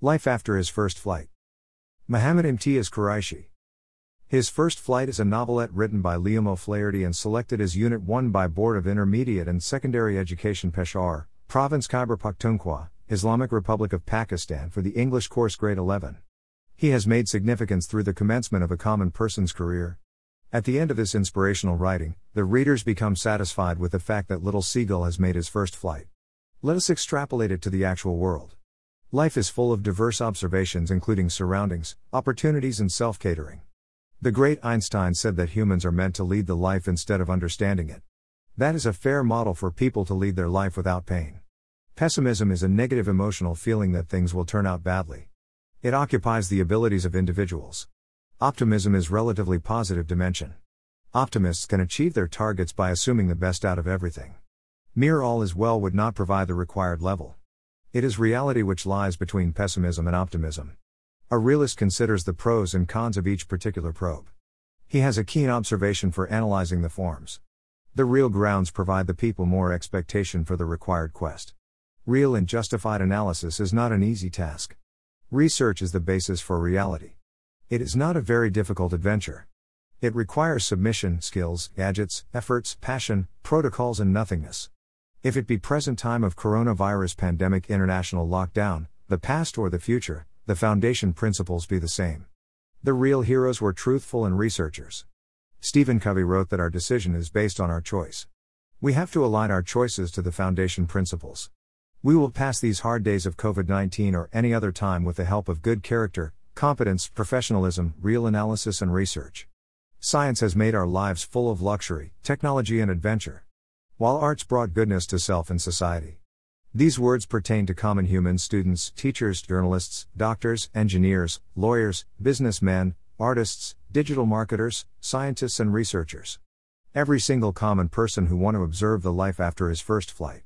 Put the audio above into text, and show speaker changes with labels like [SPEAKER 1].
[SPEAKER 1] Life after his first flight. Muhammad Imtiaz Qureshi. His First Flight is a novelette written by Liam O'Flaherty and selected as Unit 1 by Board of Intermediate and Secondary Education Peshawar, Province Khyber Pakhtunkhwa, Islamic Republic of Pakistan for the English course grade 11. He has made significance through the commencement of a common person's career. At the end of this inspirational writing, the readers become satisfied with the fact that Little Seagull has made his first flight. Let us extrapolate it to the actual world. Life is full of diverse observations, including surroundings, opportunities, and self catering. The great Einstein said that humans are meant to lead the life instead of understanding it. That is a fair model for people to lead their life without pain. Pessimism is a negative emotional feeling that things will turn out badly. It occupies the abilities of individuals. Optimism is relatively positive dimension. Optimists can achieve their targets by assuming the best out of everything. Mere all is well would not provide the required level. It is reality which lies between pessimism and optimism. A realist considers the pros and cons of each particular probe. He has a keen observation for analyzing the forms. The real grounds provide the people more expectation for the required quest. Real and justified analysis is not an easy task. Research is the basis for reality. It is not a very difficult adventure. It requires submission, skills, gadgets, efforts, passion, protocols, and nothingness. If it be present time of coronavirus pandemic international lockdown, the past or the future, the foundation principles be the same. The real heroes were truthful and researchers. Stephen Covey wrote that our decision is based on our choice. We have to align our choices to the foundation principles. We will pass these hard days of COVID 19 or any other time with the help of good character, competence, professionalism, real analysis, and research. Science has made our lives full of luxury, technology, and adventure. While arts brought goodness to self and society. These words pertain to common humans, students, teachers, journalists, doctors, engineers, lawyers, businessmen, artists, digital marketers, scientists, and researchers. Every single common person who want to observe the life after his first flight.